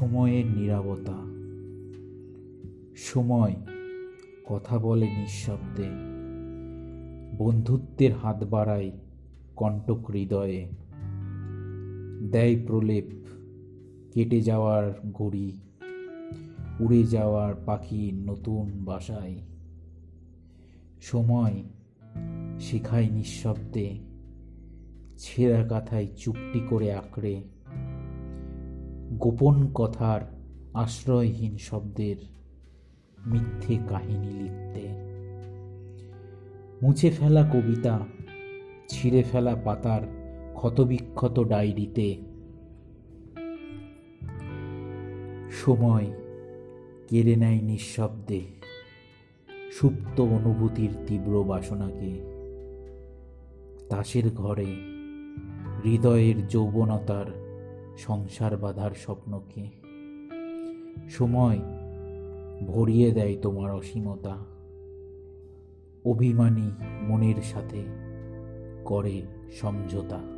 সময়ের নীরবতা। সময় কথা বলে নিঃশব্দে। বন্ধুত্বের হাত বাড়ায় কণ্টক হৃদয়ে। দেয় প্রলেপ কেটে যাওয়ার ঘড়ি। উড়ে যাওয়ার পাখির নতুন বাসায়। সময় শেখায় নিঃশব্দে। ছেঁড়া কাথায় চুপটি করে আঁকড়ে। গোপন কথার আশ্রয়হীন শব্দের মিথ্যে কাহিনী লিখতে। মুছে ফেলা কবিতা, ছিঁড়ে ফেলা পাতার ক্ষতবিক্ষত ডায়েরিতে। সময় কেড়ে নেয় নিঃশব্দে, সুপ্ত অনুভূতির তীব্র বাসনাকে। তাসের ঘরে হৃদয়ের যৌবনতার সংসার বাঁধার স্বপ্নকে সময় ভরিয়ে দেয় তোমার অসীমতা। অভিমানী মনের সাথে করে সমঝোতা।